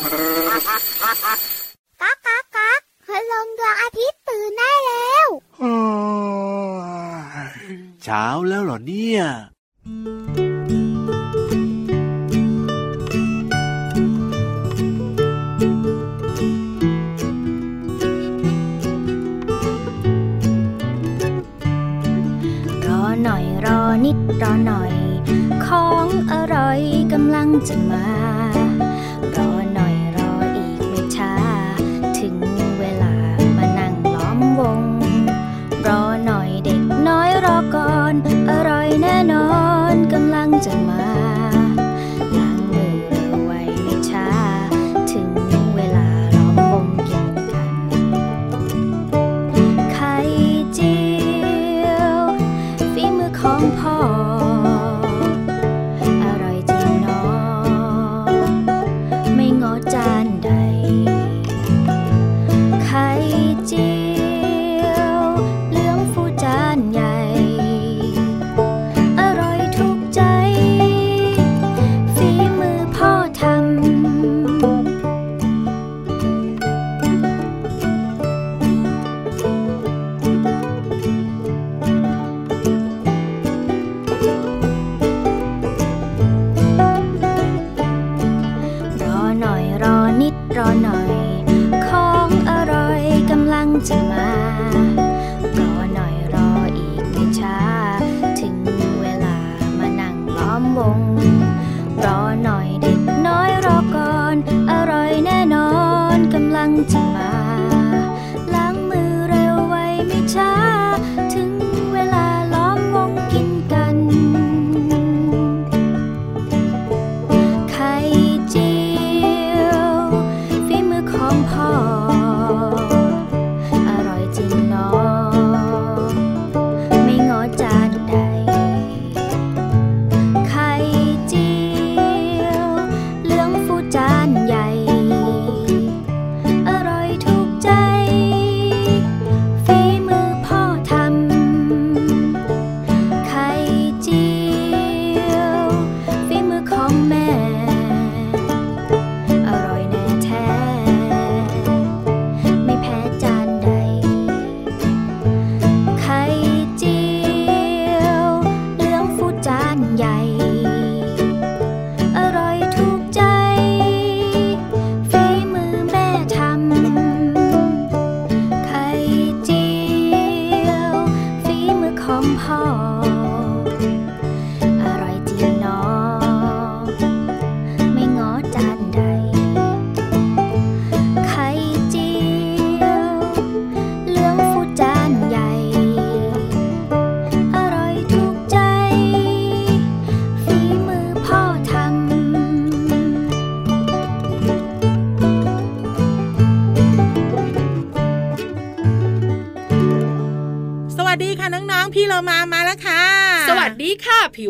ก๊ากก๊ากก๊ากพลงดวงอาทิตย์ตื่นได้แล้วเช้าแล้วเหรอเนี่ยรอหน่อยรอนิดรอหน่อย ของอร่อยกำลังจะมา ของพ่อ จ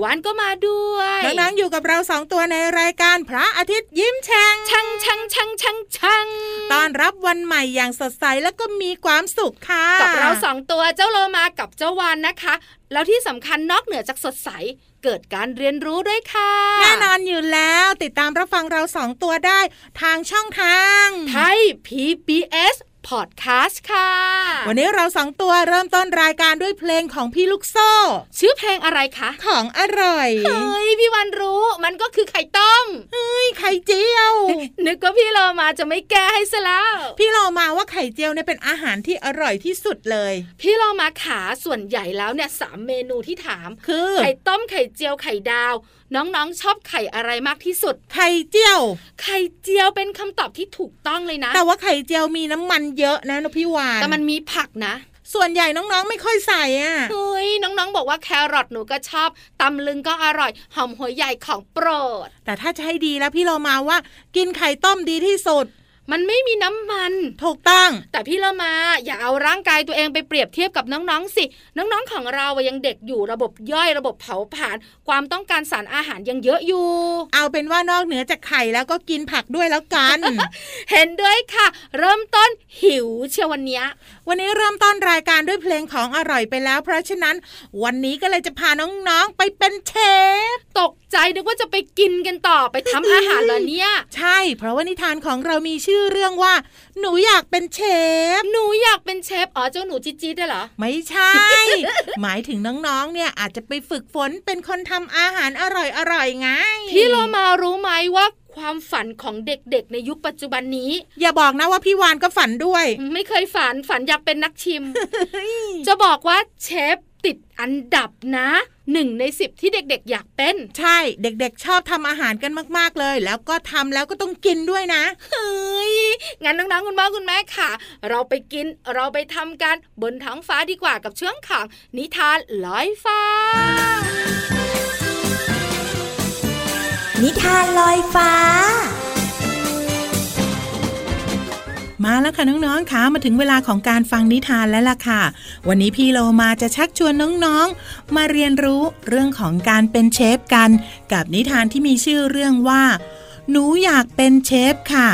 ววันก็มาด้วยน้องๆอยู่กับเราสองตัวในรายการพระอาทิตย์ยิ้มแฉ่งชังชังชังชังชังต้อนรับวันใหม่อย่างสดใสแล้วก็มีความสุขค่ะกับเราสองตัวเจ้าโลมากับเจ้าวานนะคะ แล้วที่สำคัญนอกเหนือจากสดใสเกิดการเรียนรู้ด้วยค่ะ แน่นอนอยู่แล้วติดตามรับฟังเราสองตัวได้ทางช่องทางไทย PBS Podcast ค่ะ วันนี้เราสองตัวเริ่มต้นรายการด้วยเพลงของพี่ลูกโซ่ ชื่อเพลงอะไรคะ ของอร่อย เฮ้ย พี่วันรู้ มันก็คือไข่ต้ม เฮ้ย ไข่เจียว นึกว่าพี่โลมาจะไม่แก้ให้ซะแล้ว พี่เรามาว่าไข่เจียวเนี่ยเป็นอาหารที่อร่อยที่สุดเลย พี่โลมาขาส่วนใหญ่แล้วเนี่ยสามเมนูที่ถาม คือ ไข่ต้มไข่เจียวไข่ดาว น้องๆชอบไข่อะไรมากที่สุด ไข่เจียว ไข่เจียวเป็นคำตอบที่ถูกต้องเลยนะ แต่ว่าไข่เจียวมีน้ำมันเยอะนะนพี่วานแต่มันมีผักนะส่วนใหญ่น้องๆ ไม่ค่อยใส่อะ เฮ้ย น้องๆ บอกว่าแครอทหนูก็ชอบ ตำลึงก็อร่อย หอมหัวใหญ่ของโปรด แต่ถ้าจะให้ดีแล้วพี่เรามาว่า กินไข่ต้มดีที่สุด มันไม่มีน้ำมัน ถูกต้อง แต่พี่เรามาอย่าเอาร่างกายตัวเองไปเปรียบเทียบกับน้องๆสิ น้องๆของเราอะยังเด็กอยู่ระบบย่อยระบบเผาผลาญความต้องการสารอาหารยังเยอะอยู่ เอาเป็นว่านอกเหนือจากไข่แล้วก็กินผักด้วยแล้วกัน เห็นด้วยค่ะ เริ่มต้นหิวเชียววันเนี้ยวันนี้เริ่มต้นรายการด้วยเพลงของอร่อยไปแล้ว เพราะฉะนั้น วันนี้ก็เลยจะพาน้องๆไปเป็นเชฟตกใจนึกว่าจะไปกินกันต่อไปทำอาหารเหรอเนี่ย ใช่ เพราะว่านิทานของเรามีชื่อเรื่องว่า หนูอยากเป็นเชฟ หนูอยากเป็นเชฟ อ๋อเจ้าหนูจี๊ดๆได้เหรอ ไม่ใช่ หมายถึงน้องๆ เนี่ยอาจจะไปฝึกฝนเป็นคนทำอาหารอร่อยๆไง พี่โลมารู้ไหมว่าความฝันของเด็กๆ ในยุคปัจจุบันนี้ อย่าบอกนะว่าพี่วานก็ฝันด้วย ไม่เคยฝันฝันอยากเป็นนักชิม จะบอกว่าเชฟ ติดอันดับนะหนึ่งในสิบที่เด็กๆ อยากเป็น ใช่เด็กๆ ชอบทำอาหารกันมากๆเลย แล้วก็ทำแล้วก็ต้องกินด้วยนะเฮ้ยงั้นน้องๆคุณพ่อคุณแม่ค่ะ เราไปกินเราไปทำกันบนท้องฟ้าดีกว่ากับช่วงของนิทานลอยฟ้า นิทานลอยฟ้า มาแล้วค่ะน้องๆคะมาถึงเวลาของการฟังนิทานแล้วล่ะค่ะ วันนี้พี่โลมาจะชักชวนน้องๆ มาเรียนรู้เรื่องของการเป็นเชฟกัน กับนิทานที่มีชื่อเรื่องว่า หนูอยากเป็นเชฟค่ะ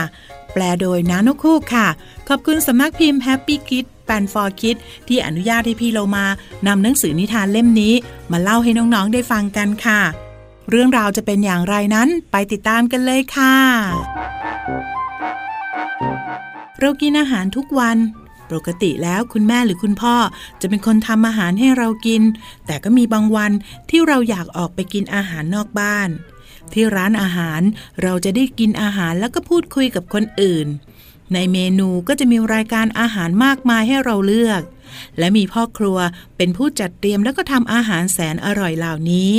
แปลโดยนาโนคู่ค่ะ ขอบคุณสำนักพิมพ์ Happy Kid แปนฟอร์คิดที่อนุญาตให้พี่โลมานำหนังสือนิทานเล่มนี้ มาเล่าให้น้องๆได้ฟังกันค่ะ เรื่องราวจะเป็นอย่างไรนั้นไปติดตามกันเลยค่ะ เรากินอาหารทุกวัน ปกติแล้วคุณแม่หรือคุณพ่อจะเป็นคนทำอาหารให้เรากิน แต่ก็มีบางวันที่เราอยากออกไปกินอาหารนอกบ้าน ที่ร้านอาหารเราจะได้กินอาหารแล้วก็พูดคุยกับคนอื่น ในเมนูก็จะมีรายการอาหารมากมายให้เราเลือก และมีพ่อครัวเป็นผู้จัดเตรียมแล้วก็ทำอาหารแสนอร่อยเหล่านี้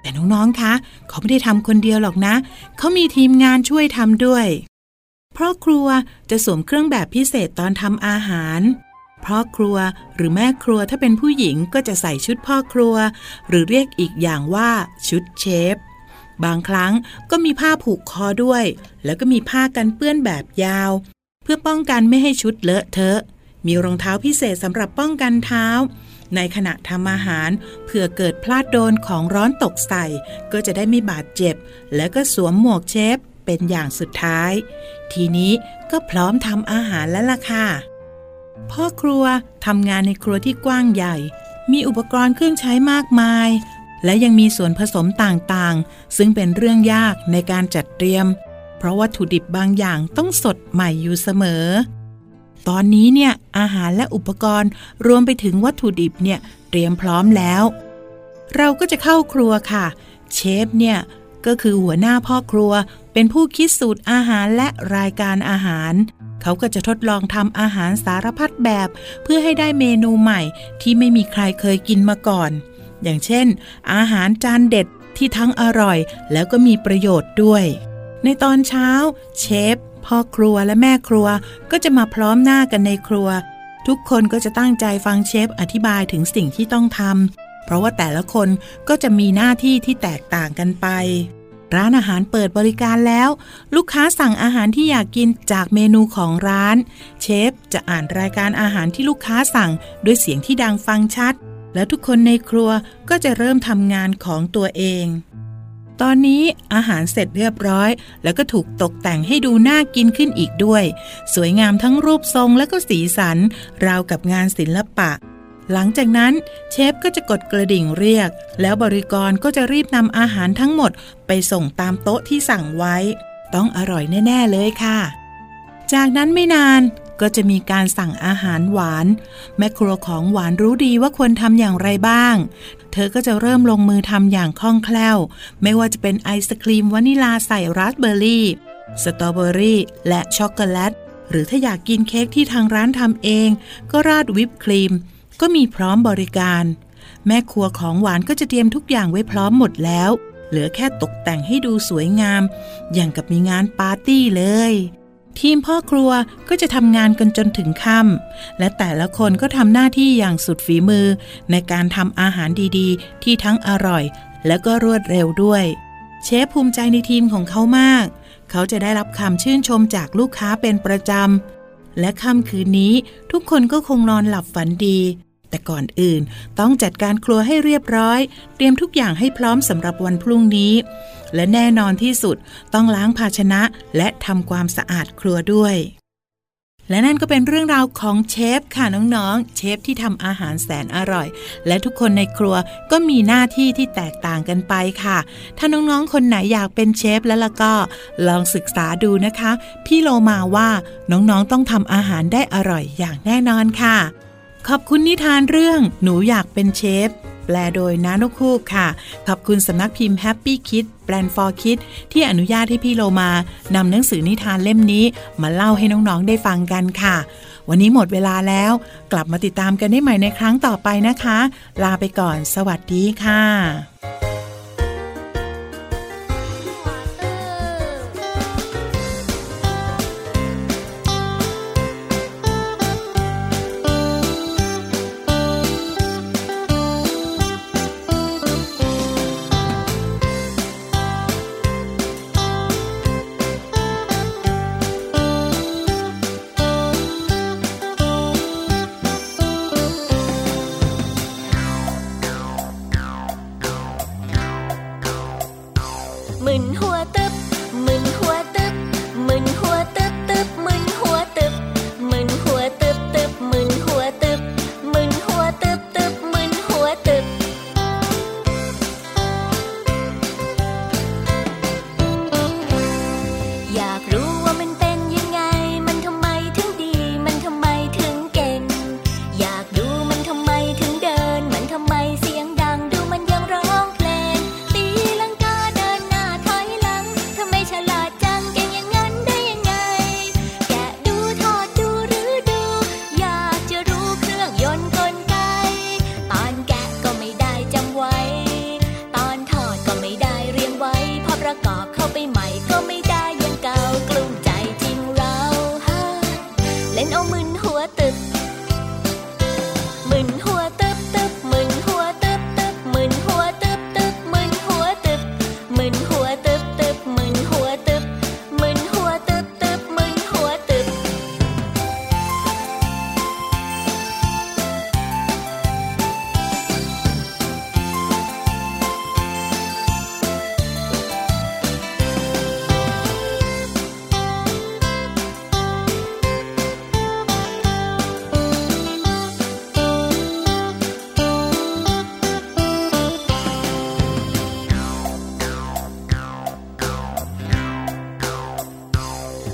แต่น้อง ๆ คะ เขาไม่ได้ทำคนเดียวหรอกนะ เขามีทีมงานช่วยทำด้วย พ่อครัวจะสวมเครื่องแบบพิเศษตอนทำอาหารพ่อครัวหรือแม่ครัวถ้าเป็นผู้หญิงก็จะใส่ชุดพ่อครัว หรือเรียกอีกอย่างว่าชุดเชฟ บางครั้งก็มีผ้าผูกคอด้วย แล้วก็มีผ้ากันเปื้อนแบบยาว เพื่อป้องกันไม่ให้ชุดเลอะเทอะ มีรองเท้าพิเศษสำหรับป้องกันเท้า ในขณะทำอาหารเผื่อเกิดพลาดโดนของร้อนตกใส่ ก็จะได้ไม่บาดเจ็บ แล้วก็สวมหมวกเชฟ เป็นอย่างสุดท้าย ทีนี้ก็พร้อมทำอาหารแล้วล่ะค่ะ พ่อครัวทำงานในครัวที่กว้างใหญ่ มีอุปกรณ์เครื่องใช้มากมาย และยังมีส่วนผสมต่างๆ ซึ่งเป็นเรื่องยากในการจัดเตรียม เพราะวัตถุดิบบางอย่างต้องสดใหม่อยู่เสมอ ตอนนี้เนี่ยอาหารและอุปกรณ์รวมไปถึงวัตถุดิบเนี่ยเตรียมพร้อมแล้ว เราก็จะเข้าครัวค่ะ เชฟเนี่ย ก็คือหัวหน้าพ่อครัว เป็นผู้คิดสูตรอาหารและรายการอาหาร เขาก็จะทดลองทำอาหารสารพัดแบบ เพื่อให้ได้เมนูใหม่ที่ไม่มีใครเคยกินมาก่อน อย่างเช่น อาหารจานเด็ดที่ทั้งอร่อยแล้วก็มีประโยชน์ด้วย ในตอนเช้า เชฟพ่อครัวและแม่ครัวก็จะมาพร้อมหน้ากันในครัว ทุกคนก็จะตั้งใจฟังเชฟอธิบายถึงสิ่งที่ต้องทำ เพราะว่าแต่ละคนก็จะมีหน้าที่ที่แตกต่างกันไป ร้านอาหารเปิดบริการแล้ว ลูกค้าสั่งอาหารที่อยากกินจากเมนูของร้าน เชฟจะอ่านรายการอาหารที่ลูกค้าสั่งด้วยเสียงที่ดังฟังชัด แล้วทุกคนในครัวก็จะเริ่มทำงานของตัวเอง ตอนนี้อาหารเสร็จเรียบร้อย แล้วก็ถูกตกแต่งให้ดูน่ากินขึ้นอีกด้วย สวยงามทั้งรูปทรงและก็สีสัน ราวกับงานศิลปะ หลังจากนั้นเชฟก็จะกดกระดิ่งเรียก แล้วบริกรก็จะรีบนำอาหารทั้งหมดไปส่งตามโต๊ะที่สั่งไว้ ต้องอร่อยแน่ ๆ เลยค่ะ จากนั้นไม่นานก็จะมีการสั่งอาหารหวาน แม่ครัวของหวานรู้ดีว่าควรทำอย่างไรบ้าง เธอก็จะเริ่มลงมือทำอย่างคล่องแคล่ว ไม่ว่าจะเป็นไอศครีมวานิลาใส่ราสเบอร์รี่ สตรอเบอรี่ และช็อกโกแลต หรือถ้าอยากกินเค้กที่ทางร้านทำเอง ก็ราดวิปครีม ก็มีพร้อมบริการ แม่ครัวของหวานก็จะเตรียมทุกอย่างไว้พร้อมหมดแล้ว เหลือแค่ตกแต่งให้ดูสวยงาม อย่างกับมีงานปาร์ตี้เลย ทีมพ่อครัวก็จะทำงานกันจนถึงค่ำและแต่ละคนก็ทำหน้าที่อย่างสุดฝีมือ ในการทำอาหารดีๆ ที่ทั้งอร่อย และก็รวดเร็วด้วย เชฟภูมิใจในทีมของเขามาก เขาจะได้รับคำชื่นชมจากลูกค้าเป็นประจำและค่ำคืนนี้ทุกคนก็คงนอนหลับฝันดี แต่ก่อนอื่น ต้องจัดการครัวให้เรียบร้อย เตรียมทุกอย่างให้พร้อมสำหรับวันพรุ่งนี้ และแน่นอนที่สุดต้องล้างภาชนะและทำความสะอาดครัวด้วย และนั่นก็เป็นเรื่องราวของเชฟค่ะน้องๆ เชฟที่ทำอาหารแสนอร่อย และทุกคนในครัวก็มีหน้าที่ที่แตกต่างกันไปค่ะ ถ้าน้องๆ คนไหนอยากเป็นเชฟแล้วล่ะก็ลองศึกษาดูนะคะ พี่โลมาว่าน้องๆ ต้องทำอาหารได้อร่อยอย่างแน่นอนค่ะ ขอบคุณนิทานเรื่องหนูอยากเป็นเชฟ แปลโดยน้านกฮูกค่ะ ขอบคุณสำนักพิมพ์แฮปปี้คิดส์ แปลนฟอร์คิดส์ที่อนุญาตให้พี่โลมานำหนังสือนิทานเล่มนี้ มาเล่าให้น้องๆได้ฟังกันค่ะ วันนี้หมดเวลาแล้ว กลับมาติดตามกันได้ใหม่ในครั้งต่อไปนะคะ ลาไปก่อน สวัสดีค่ะ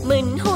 mình hôn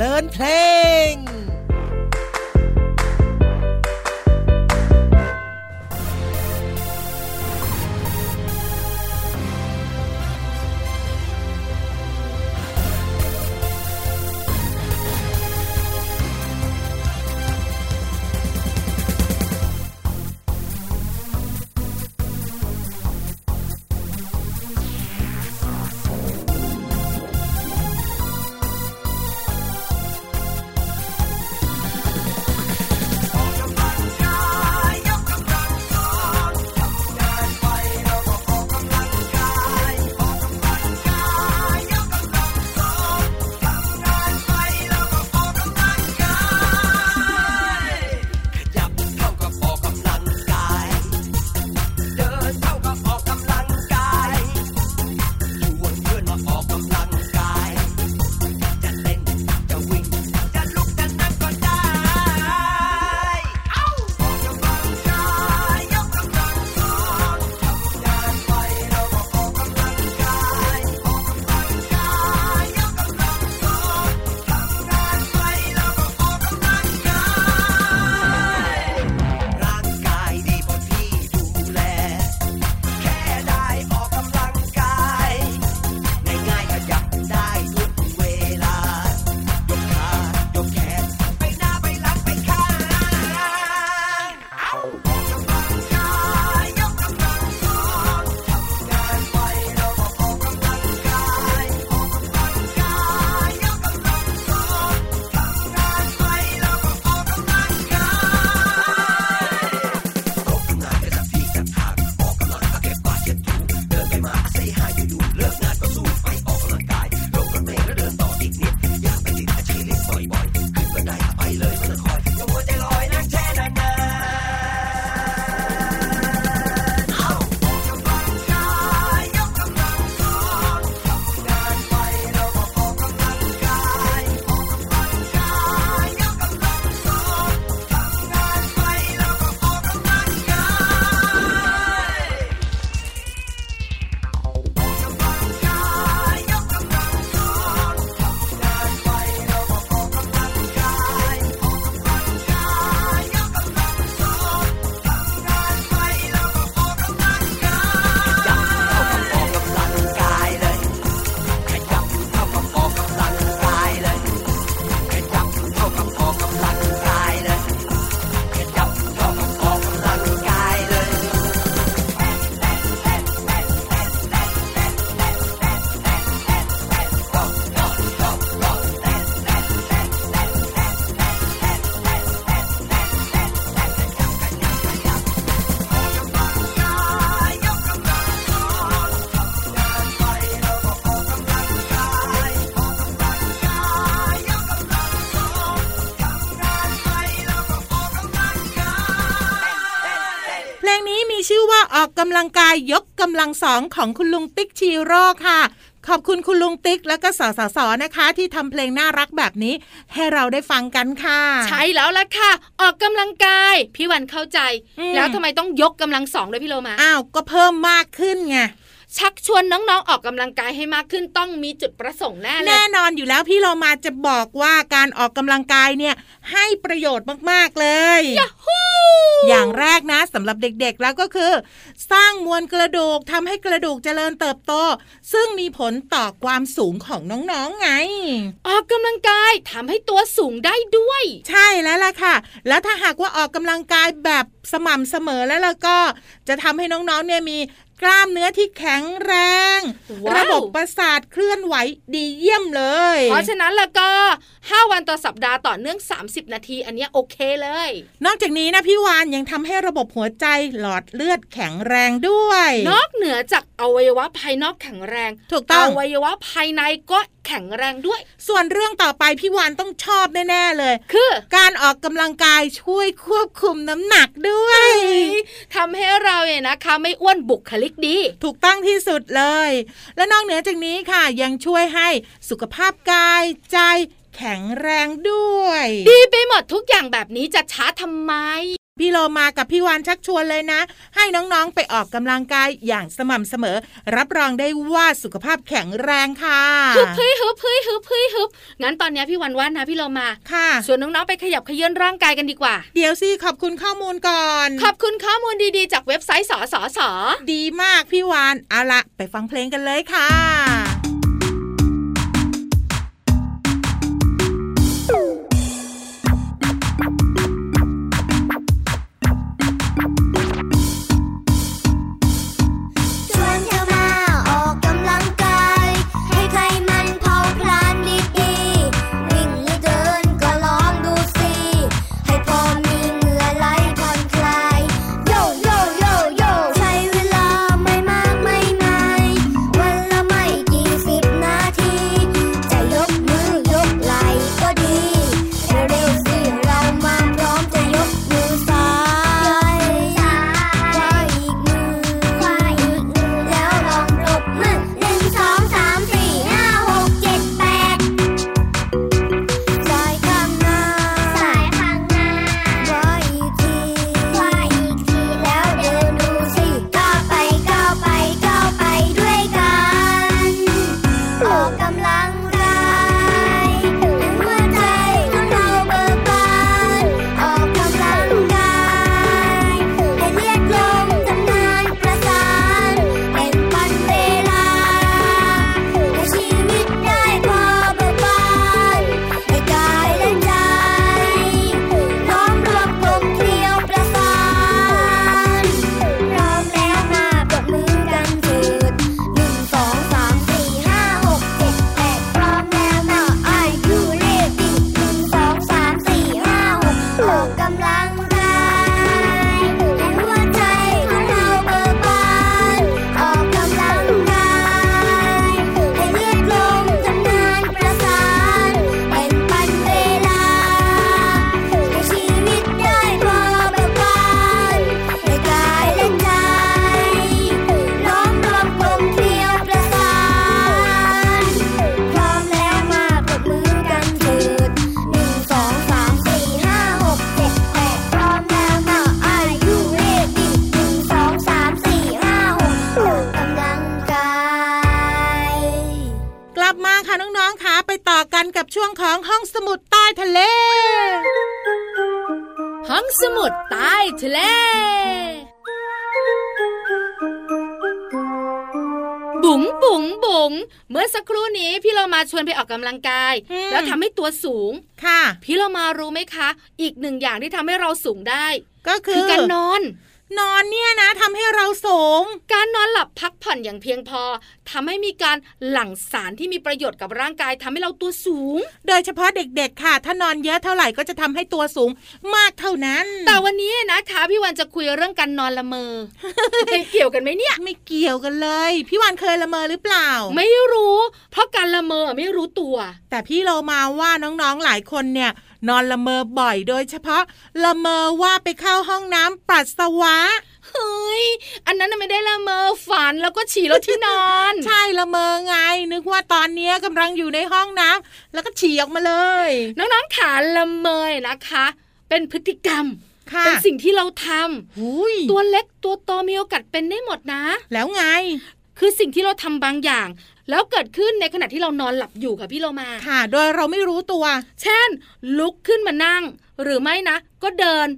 ลินเพลงำลังกายยกกำลังสองของคุณลุงติ๊กชีโร่ค่ะ ขอบคุณคุณลุงติ๊กและก็สสสนะคะ ที่ทำเพลงน่ารักแบบนี้ ให้เราได้ฟังกันค่ะ ใช่แล้วล่ะค่ะ ออกกำลังกาย พี่วันเข้าใจอืมแล้วทำไมต้องยกกำลังสองด้วยพี่โลมาอ้าวก็เพิ่มมากขึ้นไง ชักชวนน้องๆออกกำลังกายให้มากขึ้นต้องมีจุดประสงค์แน่เลยแน่นอนอยู่แล้วพี่เรามาจะบอกว่าการออกกำลังกายเนี่ยให้ประโยชน์มากๆเลยอย่างแรกนะสำหรับเด็กๆแล้วก็คือ สร้างมวลกระดูกทำให้กระดูกเจริญเติบโต ซึ่งมีผลต่อความสูงของน้องๆไง ออกกำลังกายทำให้ตัวสูงได้ด้วย ใช่แล้วล่ะค่ะ แล้วถ้าหากว่าออกกำลังกายแบบสม่ำเสมอแล้วล่ะก็จะทำให้น้องๆเนี่ยมี กล้ามเนื้อที่แข็งแรงว้าวระบบประสาทเคลื่อนไหวดีเยี่ยมเลย เพราะฉะนั้นแล้วก็ 5 วันต่อสัปดาห์ต่อเนื่อง 30 นาที อันเนี้ยโอเคเลย นอกจากนี้นะพี่วานยังทำให้ระบบหัวใจหลอดเลือดแข็งแรงด้วย นอกเหนือจาก อวัยวะภายนอกแข็งแรง ถูกต้องอวัยวะภายในก็แข็งแรงด้วย ส่วนเรื่องต่อไปพี่วานต้องชอบแน่ๆเลย คือ การออกกำลังกายช่วยควบคุมน้ำหนักด้วยทำให้เราเนี่ยนะคะ ไม่อ้วนบุคลิกดี ถูกต้องที่สุดเลย และนอกเหนือจากนี้ค่ะ ยังช่วยให้สุขภาพกายใจแข็งแรงด้วย ดีไปหมดทุกอย่างแบบนี้จะช้าทำไม พี่โลมากับพี่วานชักชวนเลยนะ ให้น้องๆไปออกกำลังกายอย่างสม่ำเสมอ รับรองได้ว่าสุขภาพแข็งแรงค่ะฮึบเฮ้ยฮึบเฮ้ยฮึบเฮ้ยฮึบงั้นตอนเนี้ยพี่วันว่านะพี่เรามาค่ะ ส่วนน้องๆไปขยับเขยื้อนร่างกายกันดีกว่า เดี๋ยวสิขอบคุณข้อมูลก่อน ขอบคุณข้อมูลดีๆ จากเว็บไซต์สสสดีมากพี่วานเอาละไปฟังเพลงกันเลยค่ะ ห้องสมุดใต้ทะเล บุ๋งบุ๋งบุ๋งเมื่อสักครู่นี้พี่เรามาชวนไปออกกำลังกายอืมแล้วทำให้ตัวสูงค่ะ พี่เรามารู้ไหมคะ อีกหนึ่งอย่างที่ทำให้เราสูงได้ ก็คืคืออการนอน นอนเนี่ยนะทำให้เราสูงการนอนหลับพักผ่อนอย่างเพียงพอทำให้มีการหลั่งสารที่มีประโยชน์กับร่างกายทำให้เราตัวสูง โดยเฉพาะเด็กๆค่ะ ถ้านอนเยอะเท่าไหร่ก็จะทำให้ตัวสูงมากเท่านั้น แต่วันนี้นะคะพี่วันจะคุยเรื่องการนอนละเมอไม่เกี่ยวกันไหมเนี่ย ไม่เกี่ยวกันเลย พี่วานเคยละเมอหรือเปล่า ไม่รู้ เพราะการละเมอไม่รู้ตัว แต่พี่โลมาว่าน้องๆหลายคนเนี่ยนอนละเมอบ่อยโดยเฉพาะละเมอว่าไปเข้าห้องน้ำปัสสาวะเฮ้ย อันนั้นน่ะไม่ได้ละเมอฝันแล้วก็ฉี่รถที่นอน ใช่ละเมอไง นึกว่าตอนเนี้ยกำลังอยู่ในห้องน้ำแล้วก็ฉี่ออกมาเลย น้องๆขาละเมยนะคะ เป็นพฤติกรรมค่ะเป็นสิ่งที่เราทำหุยตัวเล็กตัวโตมีโอกาสเป็นได้หมดนะ แล้วไง คือสิ่งที่เราทำบางอย่าง แล้วเกิดขึ้นในขณะที่เรานอนหลับอยู่ค่ะพี่โลมาค่ะ โดยเราไม่รู้ตัว เช่น ลุกขึ้นมานั่ง หรือไม่นะ ก็เดิน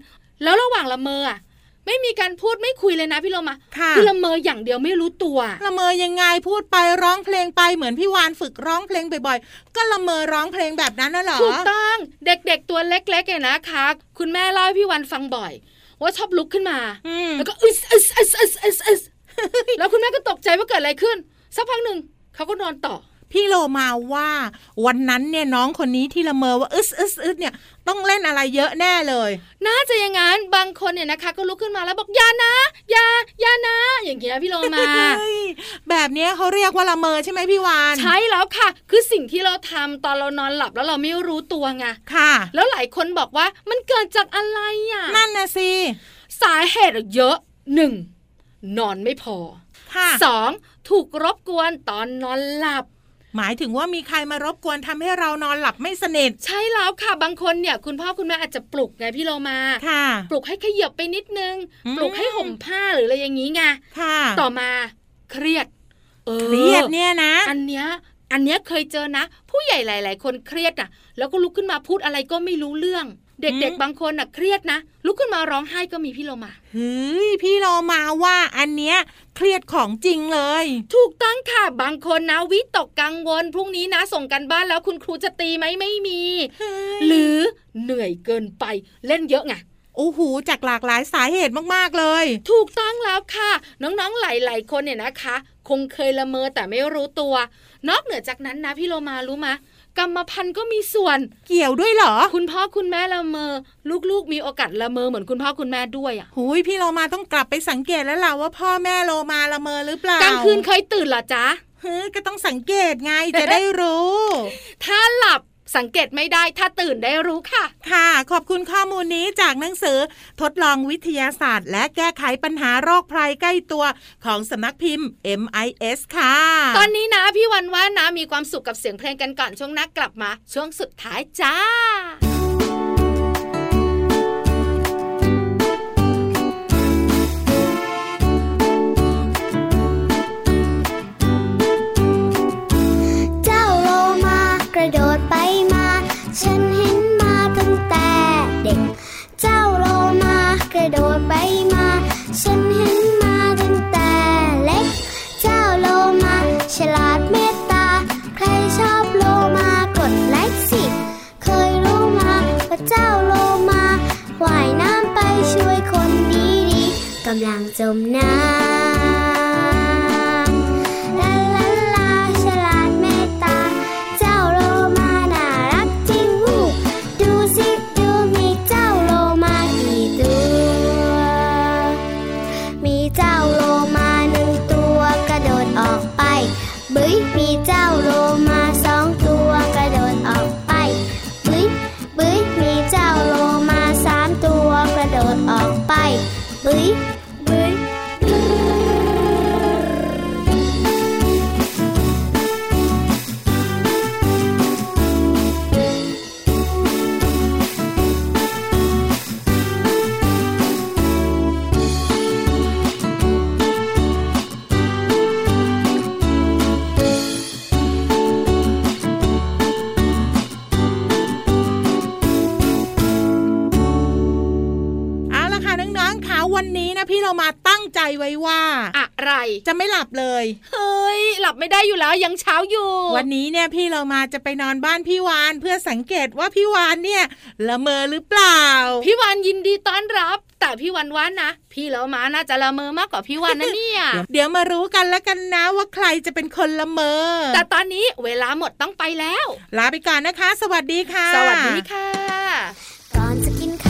แล้วระหว่างละเมออะไม่มีการพูดไม่คุยเลยนะพี่โลมาค่ะอละเมออย่างเดียวไม่รู้ตัว ละเมอยังไงพูดไปร้องเพลงไปเหมือนพี่วานฝึกร้องเพลงบ่อยๆ ก็ละเมอร้องเพลงแบบนั้นน่ะเหรอ ถูกต้อง เด็กๆตัวเล็กๆเนี่ยนะคะ คุณแม่เล่าให้พี่วันฟังบ่อย ว่าชอบลุกขึ้นมาอืมแล้วก็อึสอึสอึสอึสอึสอึสแล้วคุณแม่ก็ตกใจว่าเกิดอะไรขึ้น สักพักหนึ่ง เขาก็นอนต่อพี่โลมาว่าวันนั้นเนี่ยน้องคนนี้ที่ละเมอว่าอึสอึสอึสเนี่ยต้องเล่นอะไรเยอะแน่เลย น่าจะอย่างนั้นบางคนเนี่ยนะคะ ก็ลุกขึ้นมาแล้วบอกอย่านะอย่าอย่านะ อย่างเงี้ยพี่โลมาเฮ้ยแบบเนี้ยเขาเรียกว่าละเมอใช่ไหมพี่วานใช่แล้วค่ะ คือสิ่งที่เราทำตอนเรานอนหลับแล้วเราไม่รู้ตัวไงค่ะ แล้วหลายคนบอกว่ามันเกิดจากอะไรอะนั่นนะสิสาเหตุเยอะหนึ่งนอนไม่พอค่ะสอง ถูกรบกวนตอนนอนหลับหมายถึงว่ามีใครมารบกวนทำให้เรานอนหลับไม่สนิทใช่แล้วค่ะบางคนเนี่ย คุณพ่อคุณแม่อาจจะปลุกไงพี่โลมาค่ะ ปลุกให้ขยับไปนิดนึงอืมปลุกให้ห่มผ้าหรืออะไรอย่างนี้ไงค่ะ ต่อมาเครียดเออเครียดเนี่ยนะ อันเนี้ยอันเนี้ยเคยเจอนะ ผู้ใหญ่หลาย ๆ คนเครียดอะ แล้วก็ลุกขึ้นมาพูดอะไรก็ไม่รู้เรื่อง เด็กอืมๆบางคนอะเครียดนะลุกขึ้นมาร้องไห้ก็มีพี่โลมาเฮ้ยพี่โลมาว่าอันเนี้ยเครียดของจริงเลย ถูกต้องค่ะบางคนนะวิตกกังวลพรุ่งนี้นะ ส่งกันบ้านแล้วคุณครูจะตีไหมไม่มี หรือเหนื่อยเกินไปเล่นเยอะไงโอ้โหจากหลากหลายสาเหตุมากๆเลย ถูกต้องแล้วค่ะ น้องๆหลายๆคนเนี่ยนะคะ คงเคยละเมอแต่ไม่รู้ตัว นอกเหนือจากนั้นนะพี่โลมารู้มะ กรรมพันธุ์ก็มีส่วนเกี่ยวด้วยเหรอ คุณพ่อคุณแม่ละเมอ ลูกๆ มีโอกาสละเมอเหมือนคุณพ่อคุณแม่ด้วยอะหุยพี่โลมาต้องกลับไปสังเกตแล้วล่ะว่าพ่อแม่โลมาละเมอหรือเปล่ากลางคืนเคยตื่นเหรอจ๊ะเฮ้ยก็ต้องสังเกตไงจะได้รู้ ถ้าหลับ สังเกตไม่ได้ถ้าตื่นได้รู้ค่ะ ค่ะ ขอบคุณข้อมูลนี้จากหนังสือทดลองวิทยาศาสตร์ และแก้ไขปัญหาโรคภัยใกล้ตัวของสำนักพิมพ์ MIS ค่ะ ตอนนี้นะพี่วันว่านะมีความสุขกับเสียงเพลงกันก่อนช่วงหนักกลับมา ช่วงสุดท้ายจ้า ด็ก เจ้าโลมากระโดดไปมา ฉันเห็นมาตั้งแต่เล็ก เจ้าโลมาฉลาดเมตตา ใครชอบโลมากดไลค์สิ เคยรู้มาว่าเจ้าโลมาว่ายน้ำไปช่วยคนดีๆกำลังจมน้ำ เลยเฮ้ยหลับไม่ได้อยู่แล้วยังเช้าอยู่ วันนี้เนี่ยพี่เรามาจะไปนอนบ้านพี่วานเพื่อสังเกตว่าพี่วานเนี่ยละเมอหรือเปล่า พี่วันยินดีต้อนรับ แต่พี่วันว่านะพี่แล้วมาน่าจะละเมอมากกว่าพี่วันนะเนี่ยเดี๋ยวเดี๋ยวมารู้กันแล้วกันนะว่าใครจะเป็นคนละเมอ แต่ตอนนี้เวลาหมดต้องไปแล้ว ลาไปก่อนนะคะ สวัสดีค่ะ สวัสดีค่ะก่อนจะกินข้าว